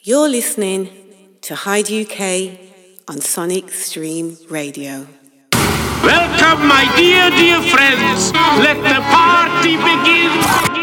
You're listening to Hyde UK on Sonic Stream Radio. Welcome, my dear, dear friends. Let the party begin.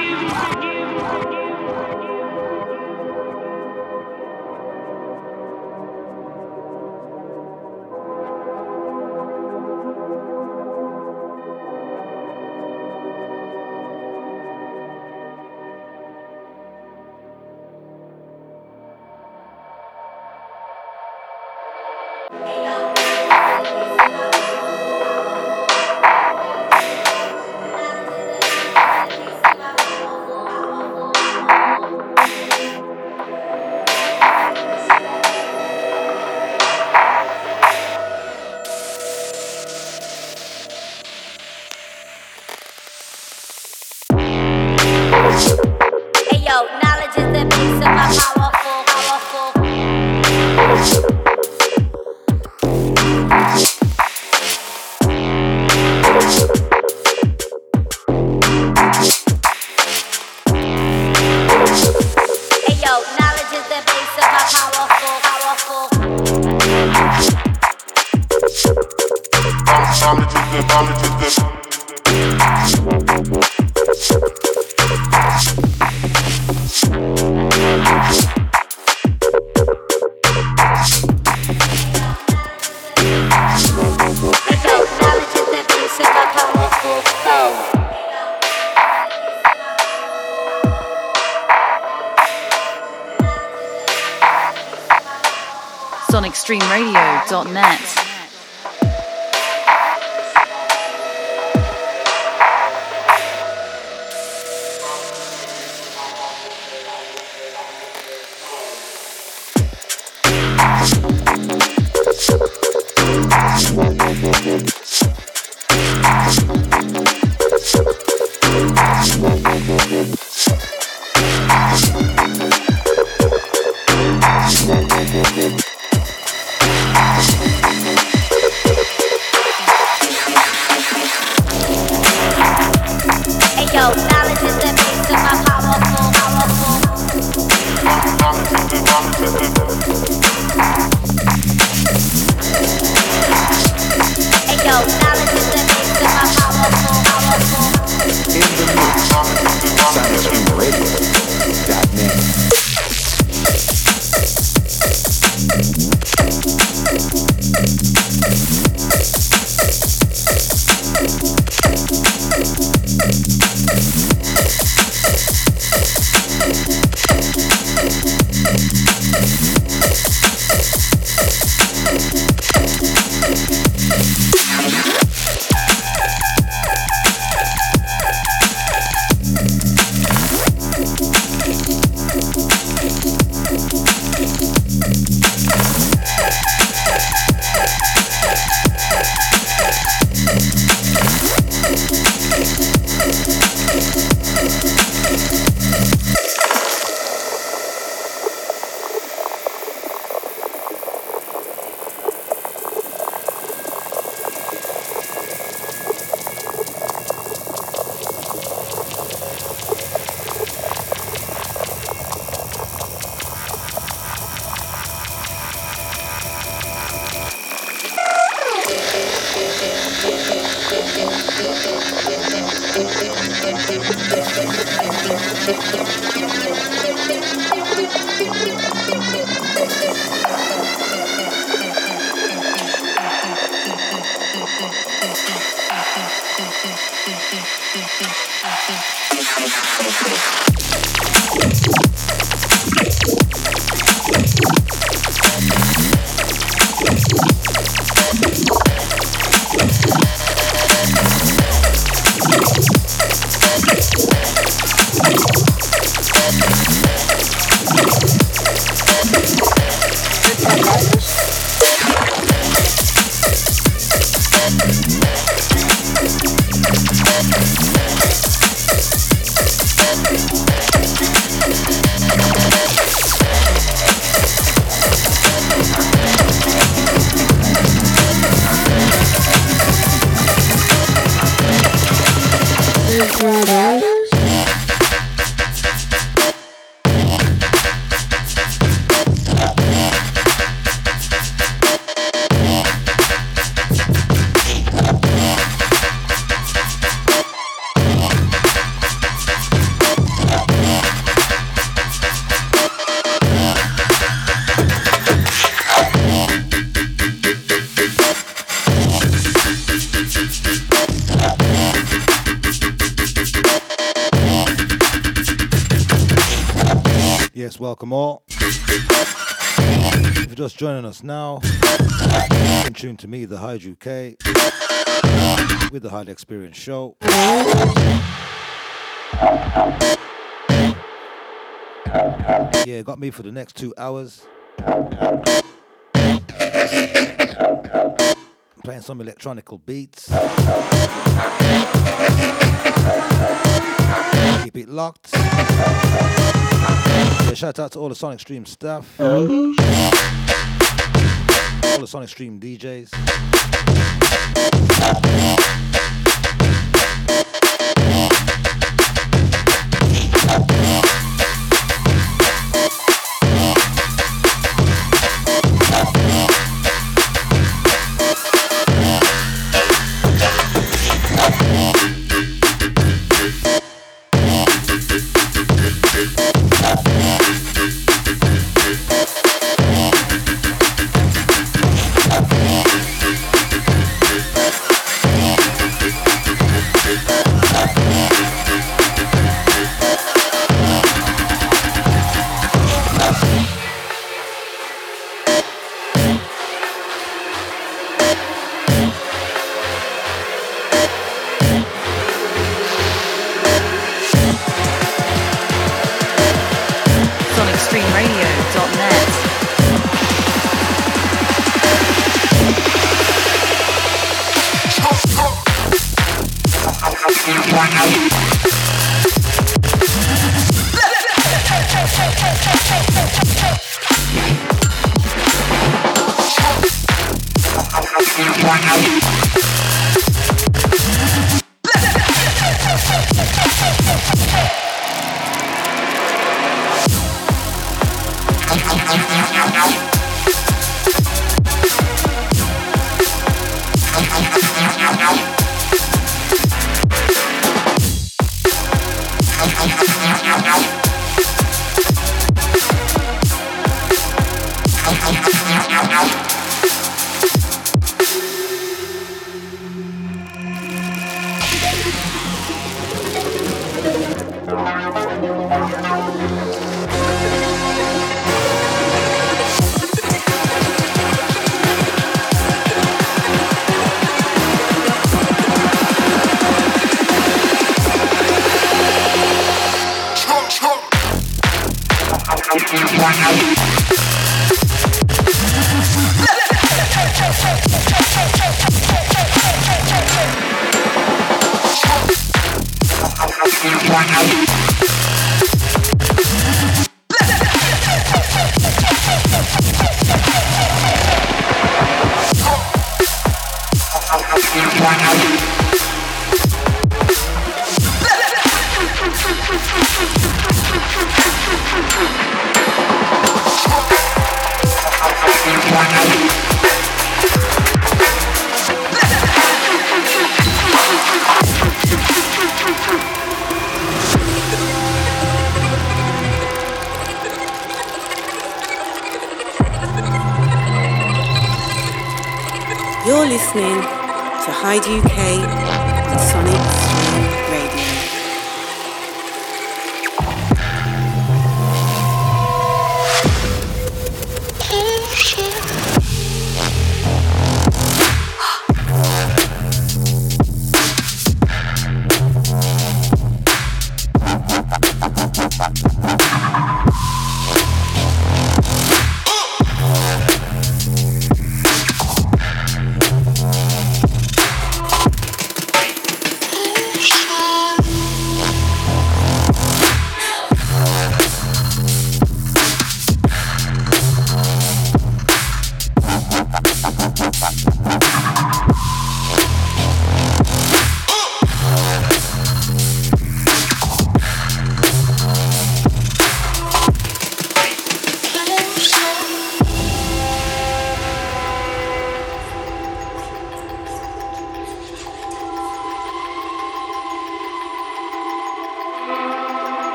In tune to me, the Hyde UK, with the Hyde Experience Show. Yeah, got me for the next two hours. Playing some electronical beats. Keep it locked. Yeah, shout out to all the Sonic Stream staff. All the Sonic Stream DJs.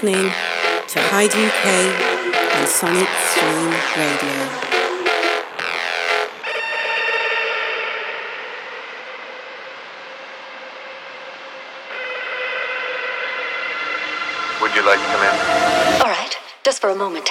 Listening to Hyde UK and Sonic Stream Radio. Would you like to come in? All right, just for a moment.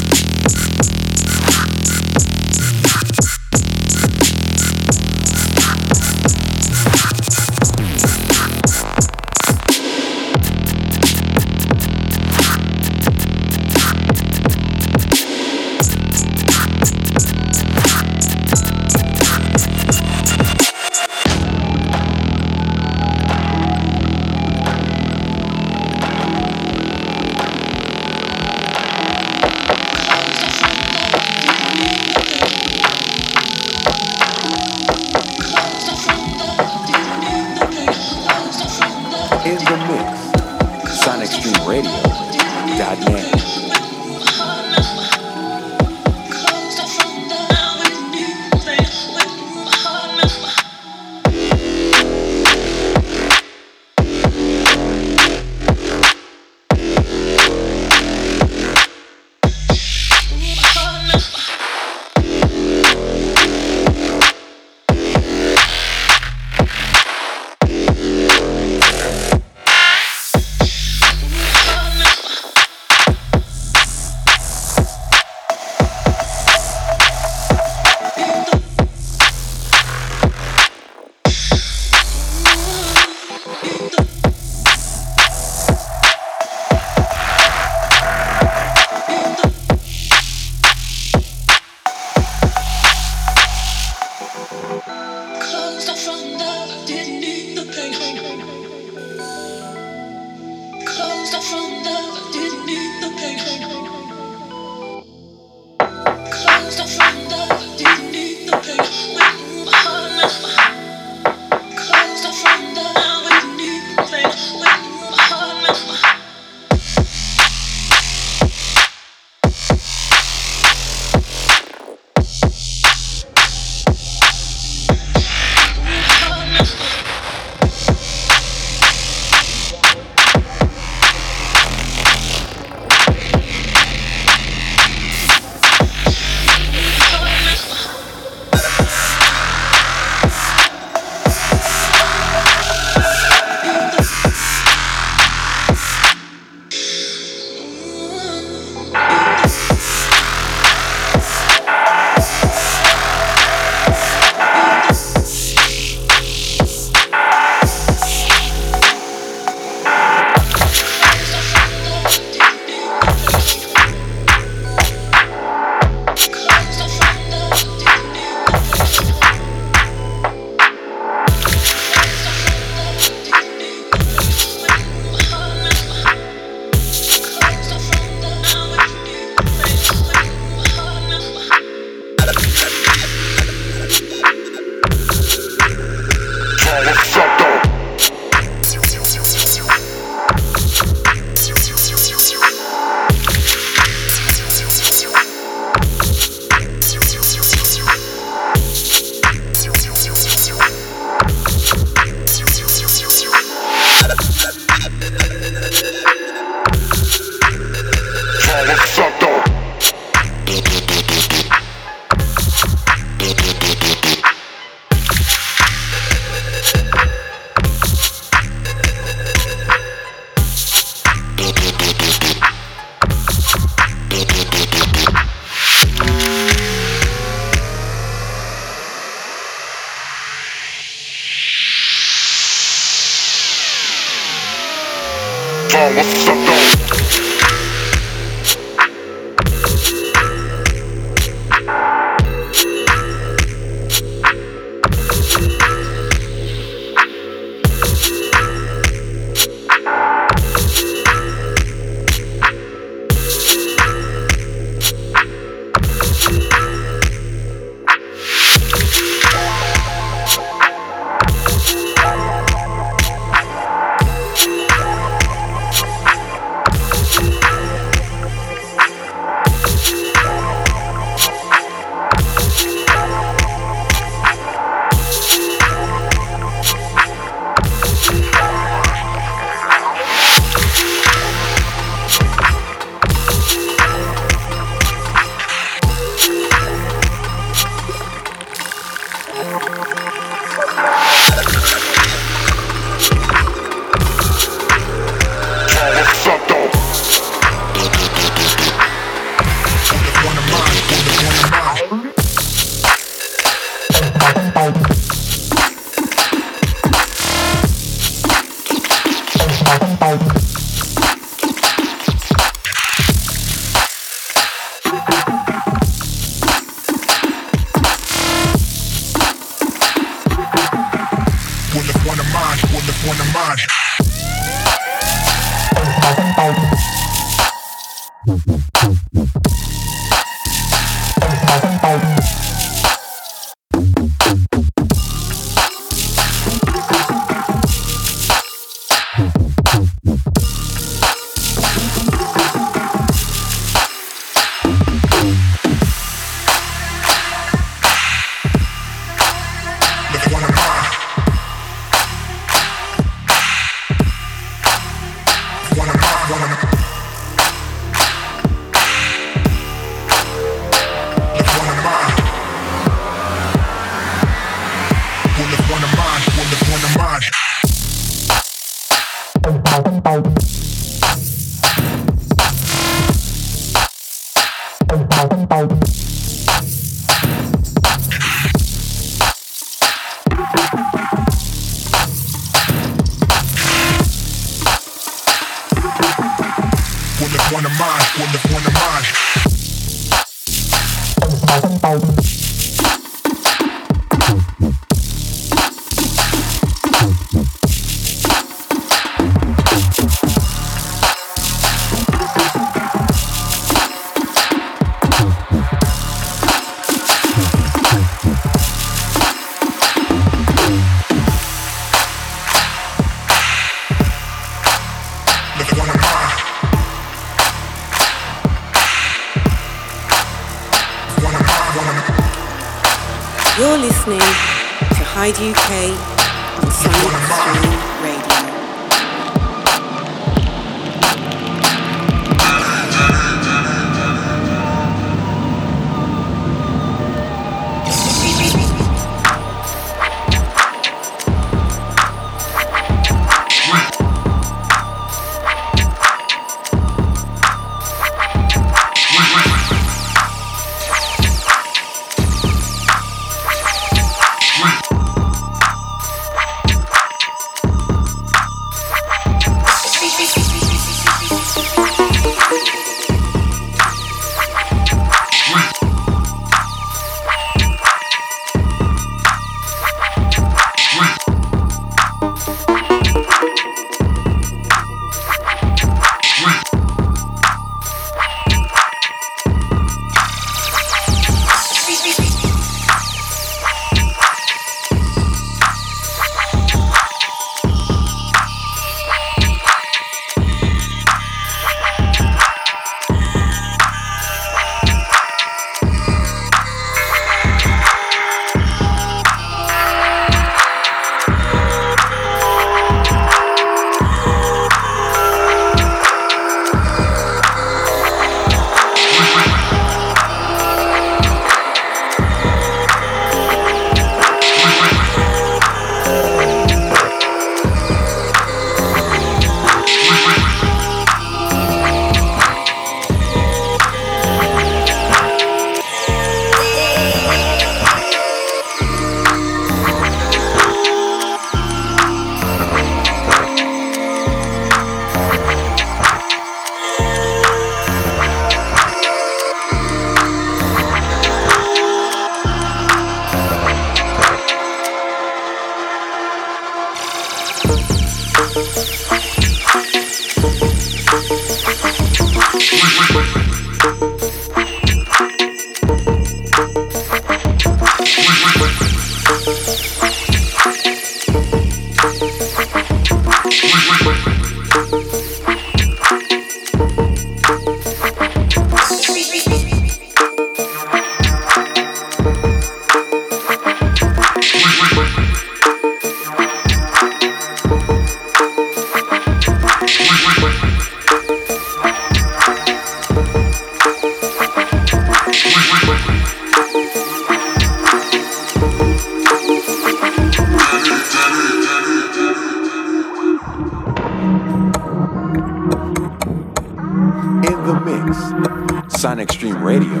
Radio.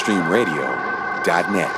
SonicStreamRadio.net.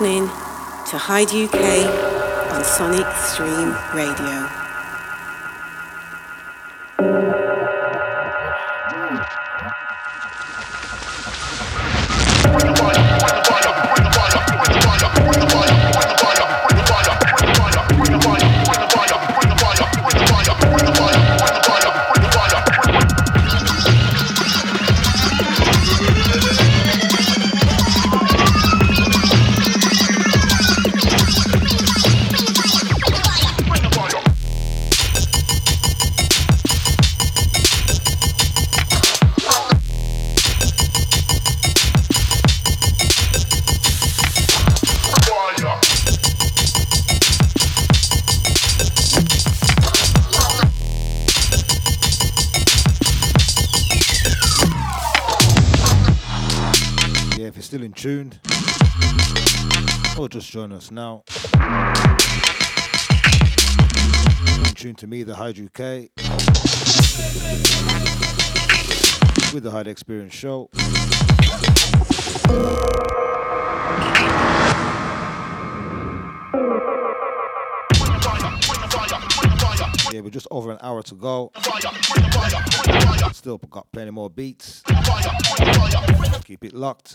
listening to Hyde UK on Sonic Stream Radio. Join us now. Tune to me, the Hyde UK, with the Hyde Experience Show. Yeah, we're just over an hour to go. Still got plenty more beats. Keep it locked.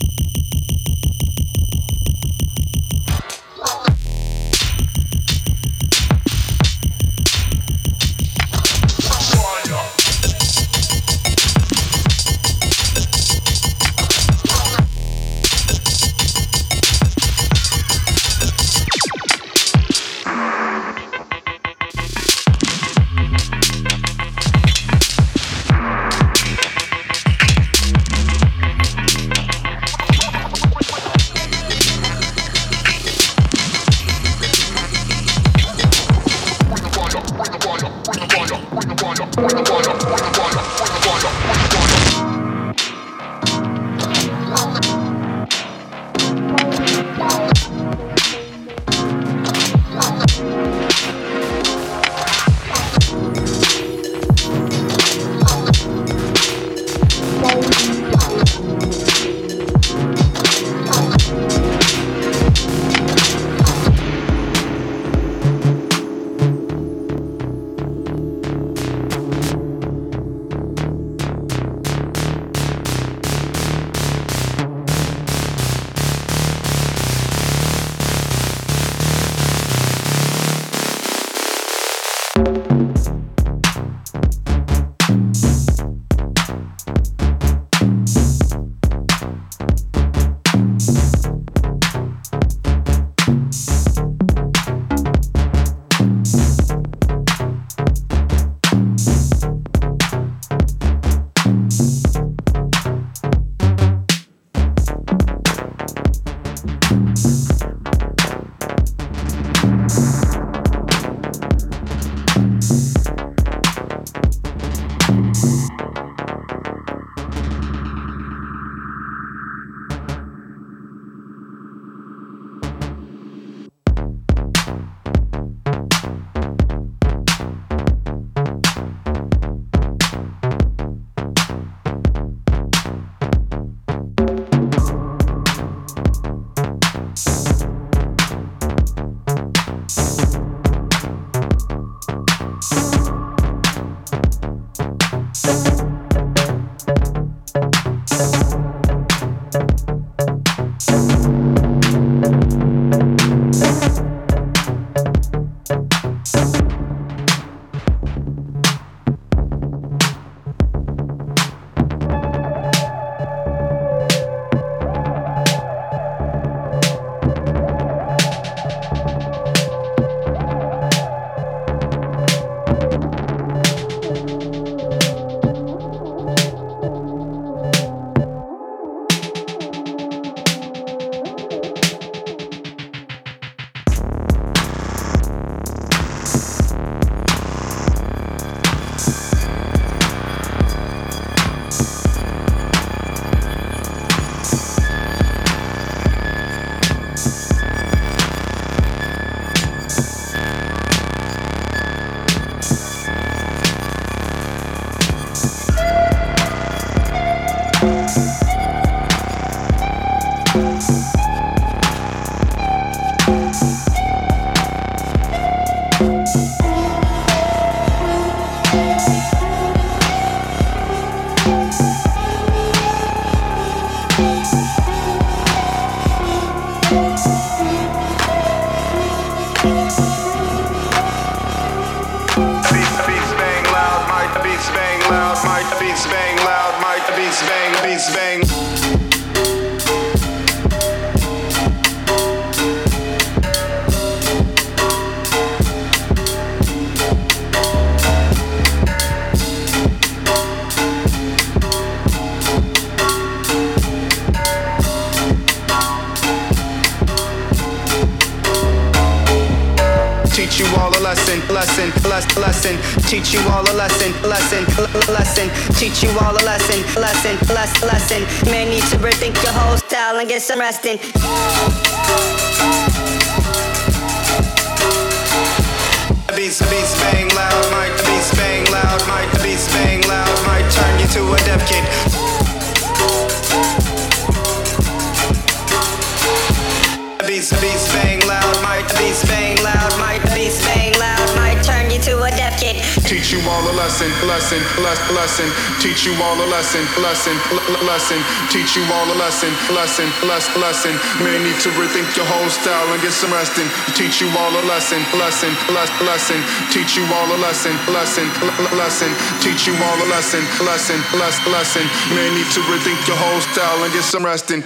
some resting. Beats, bang loud, mic, beats bang loud, mic, beats bang loud, turn you to a deaf kid. Beats, bang loud, mic, beats bang loud, mic, bang loud, turn you to a deaf kid. Teach you all a lesson, lesson, lesson, lesson. Teach you all a lesson, lesson, lesson. Teach you all a lesson, lesson, lesson, lesson. May need to rethink your whole style and get some resting. Teach you all a lesson, lesson, lesson, lesson. Teach you all a lesson, lesson, lesson. Teach you all a lesson, lesson, lesson, lesson. May need to rethink your whole style and get some resting.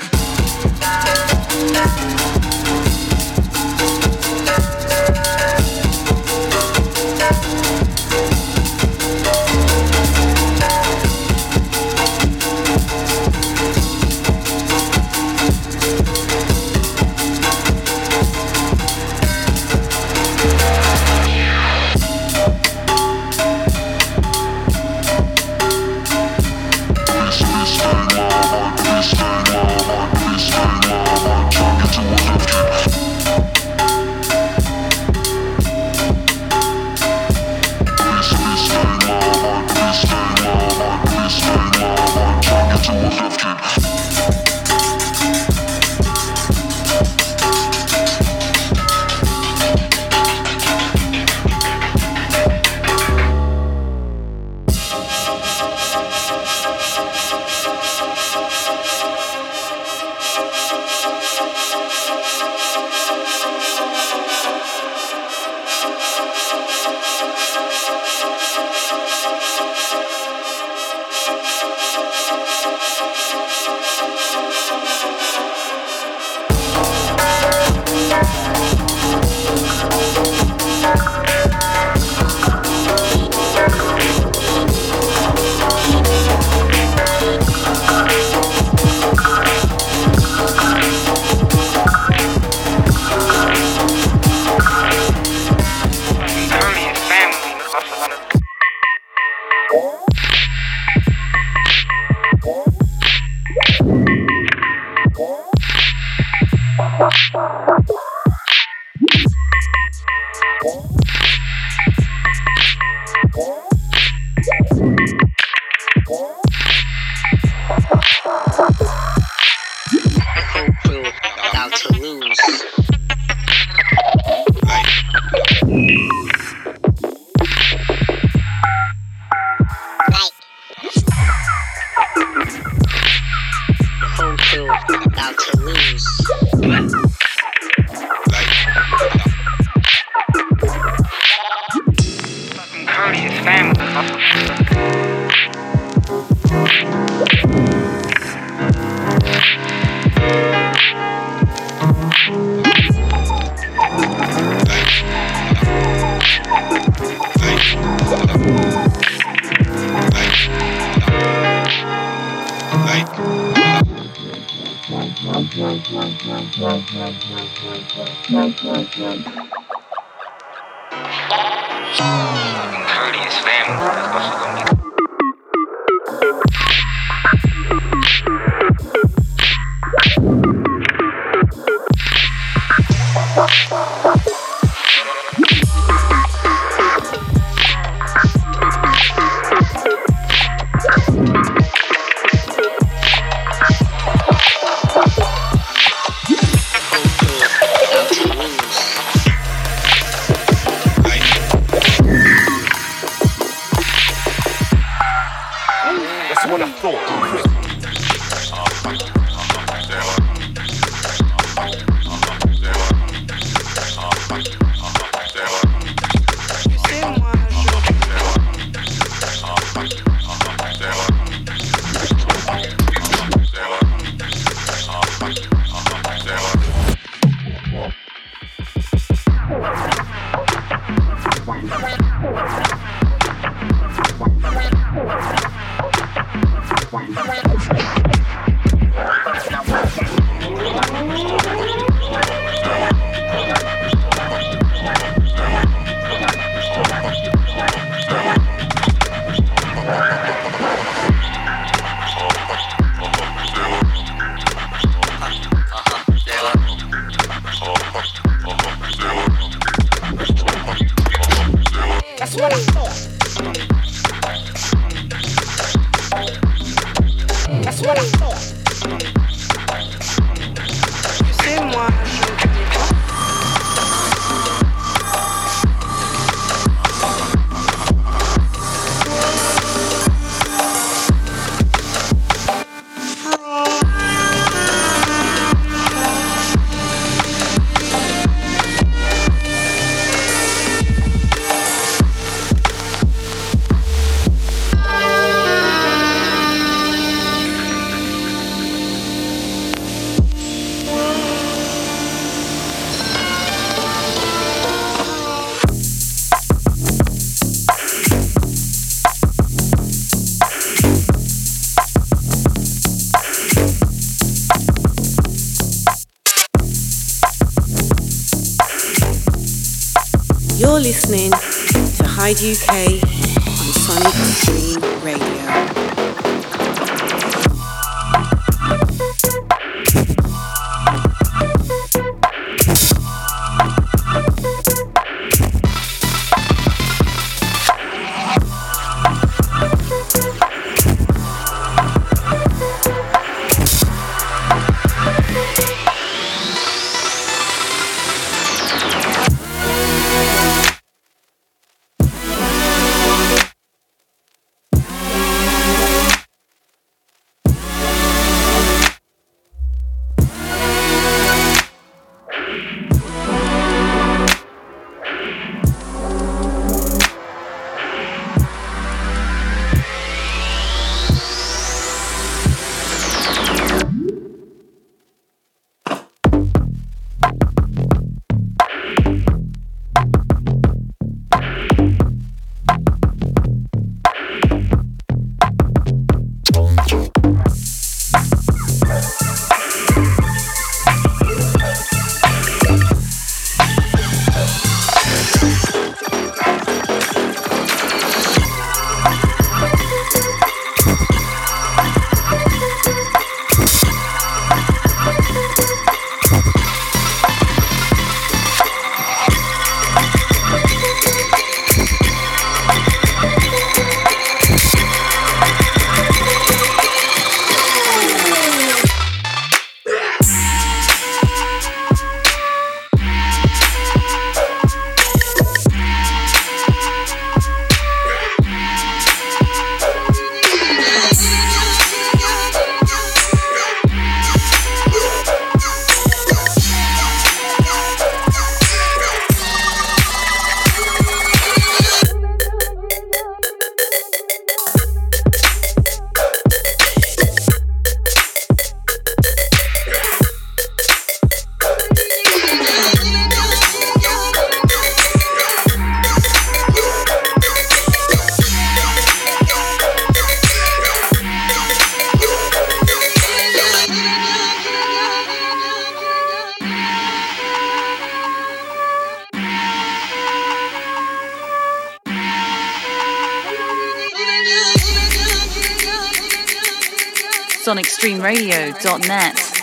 sonicstreamradio.net.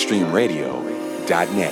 sonicstreamradio.net.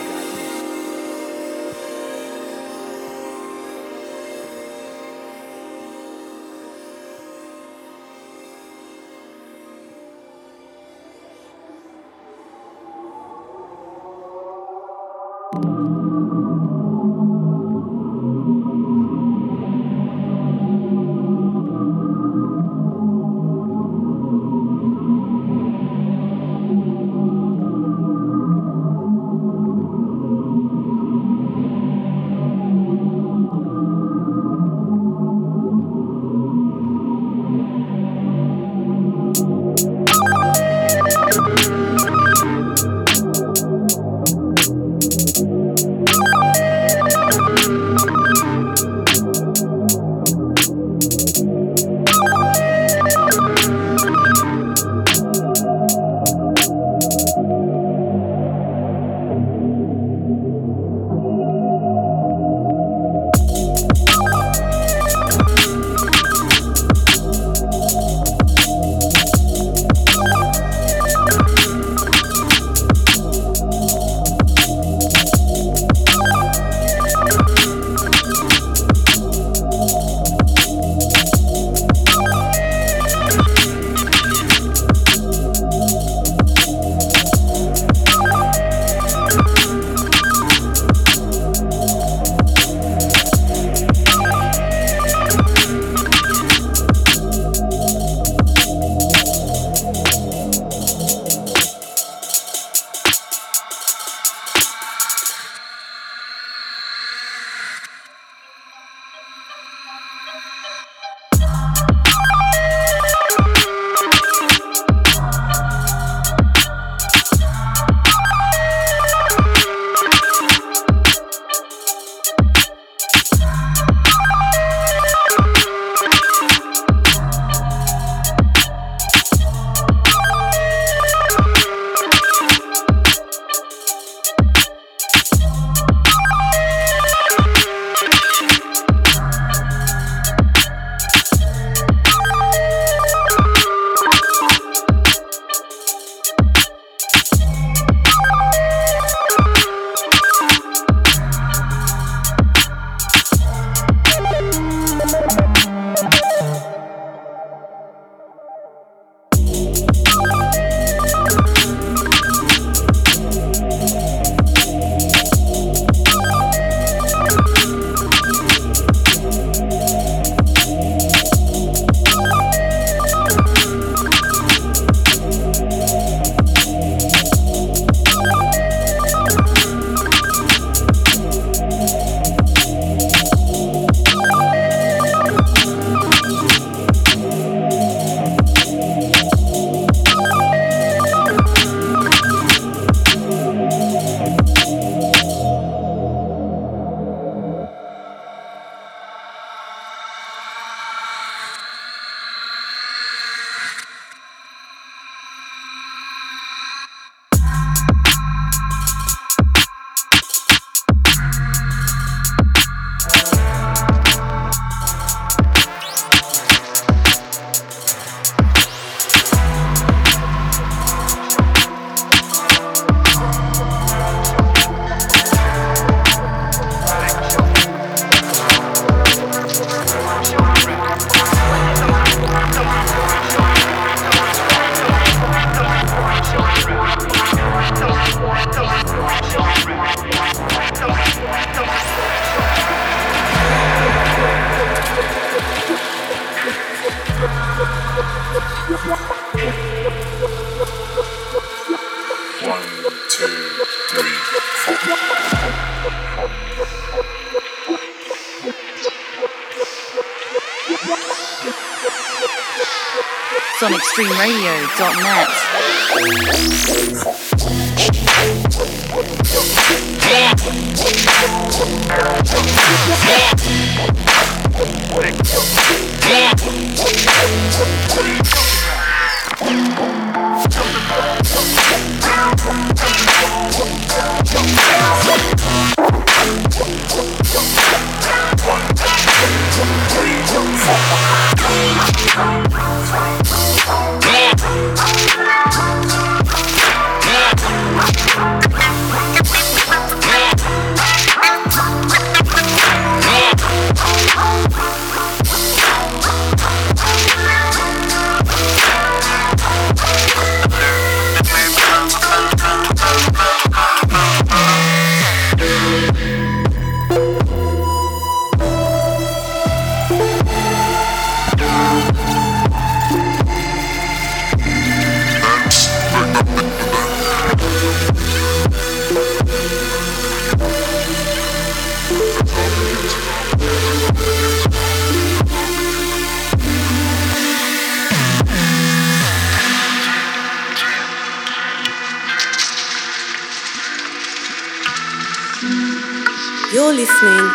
don't. You're listening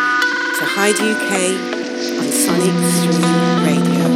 to Hyde UK on Sonic Stream Radio.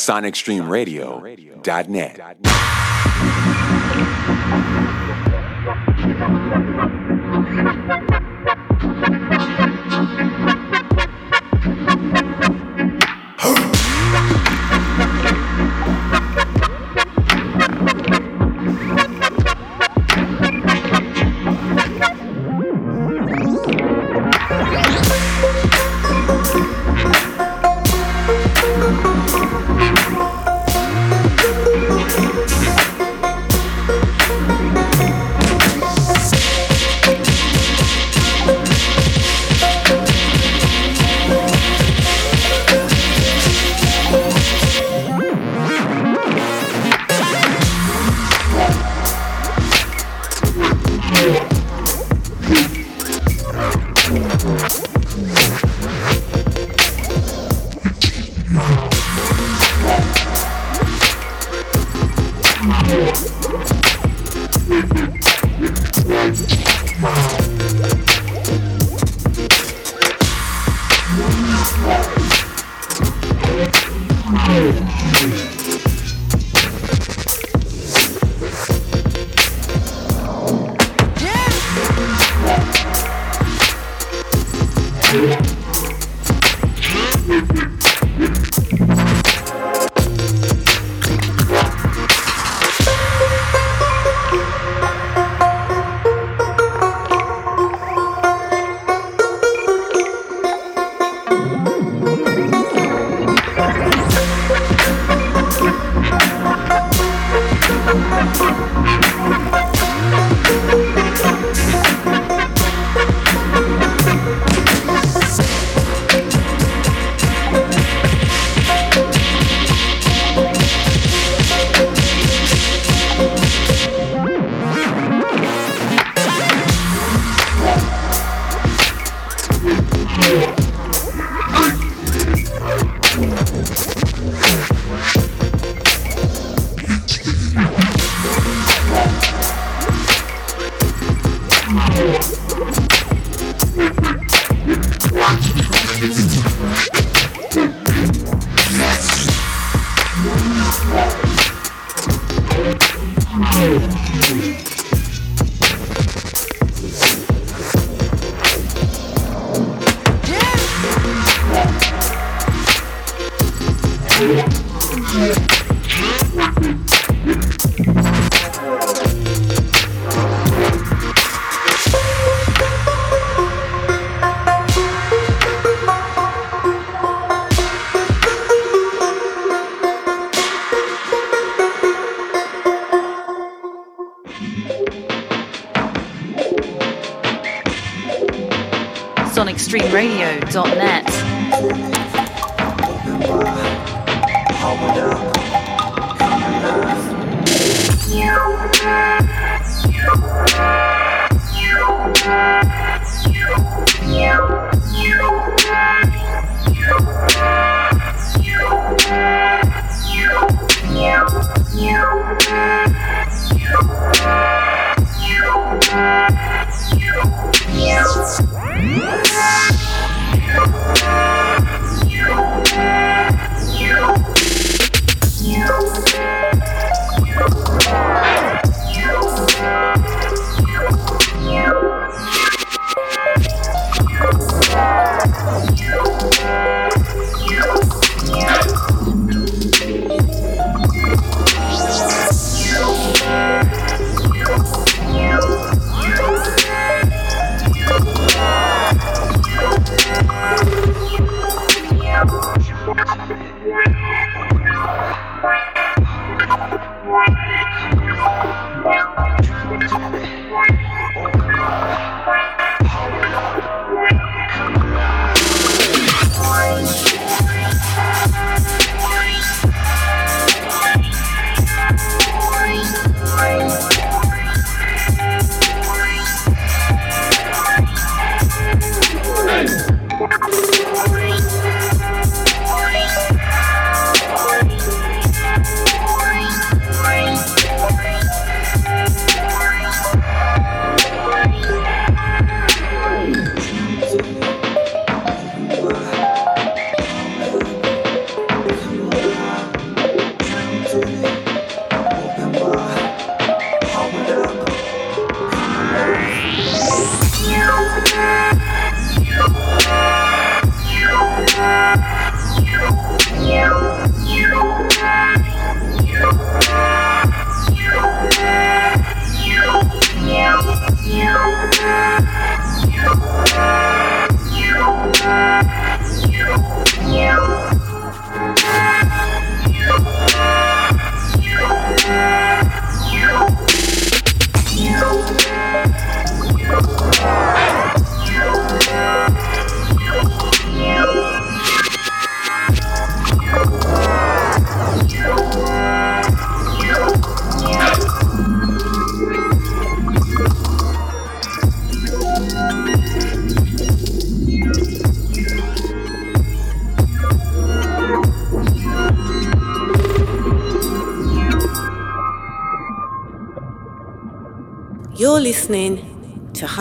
sonicstreamradio.net.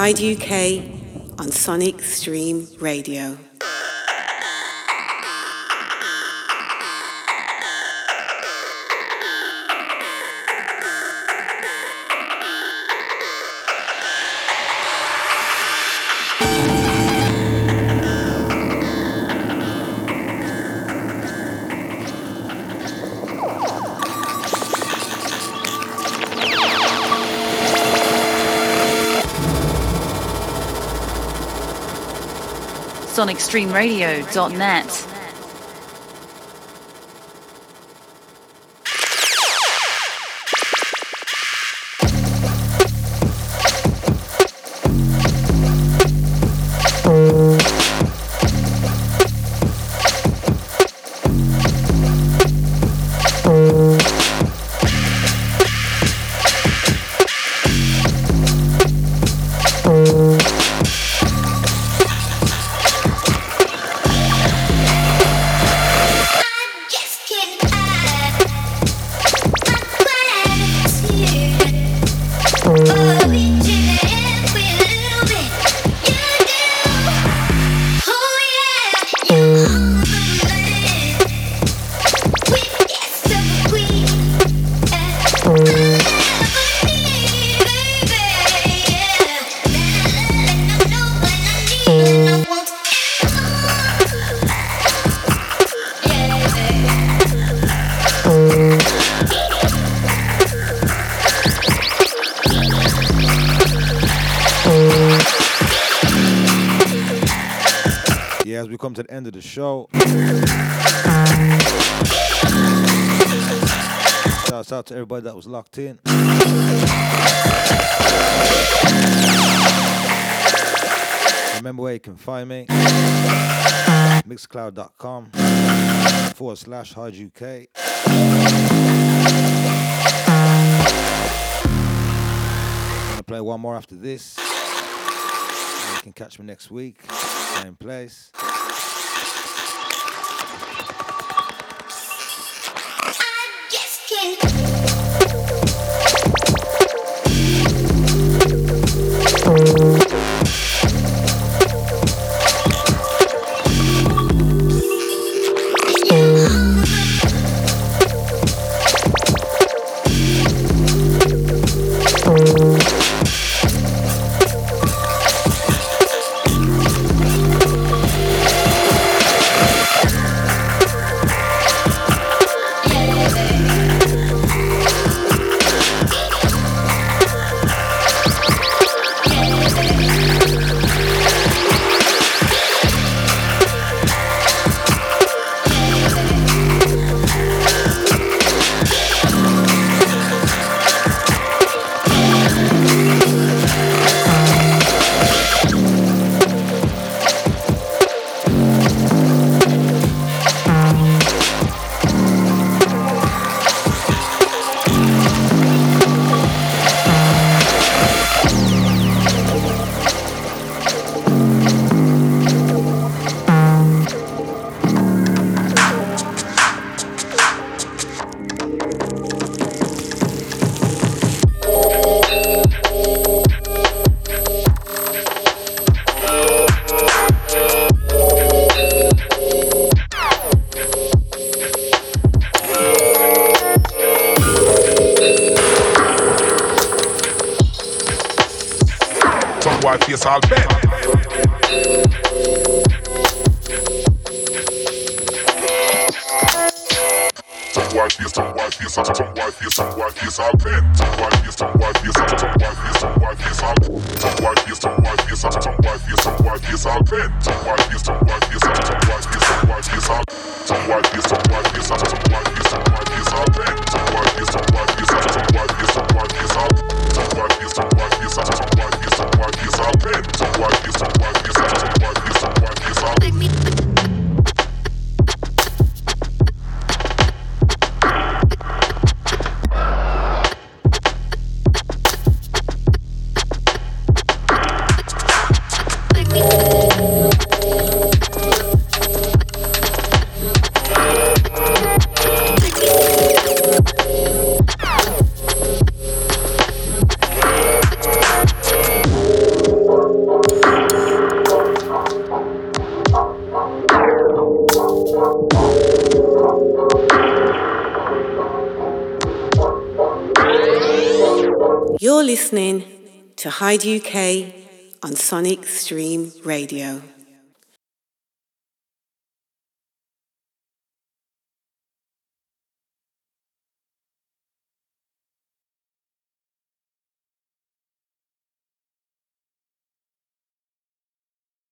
Hyde UK on Sonic Stream Radio. sonicstreamradio.net. the Shouts out to everybody that was locked in. remember where you can find me. Mixcloud.com forward slash Hyde UK. I'm gonna play one more after this. You can catch me next week, same place. UK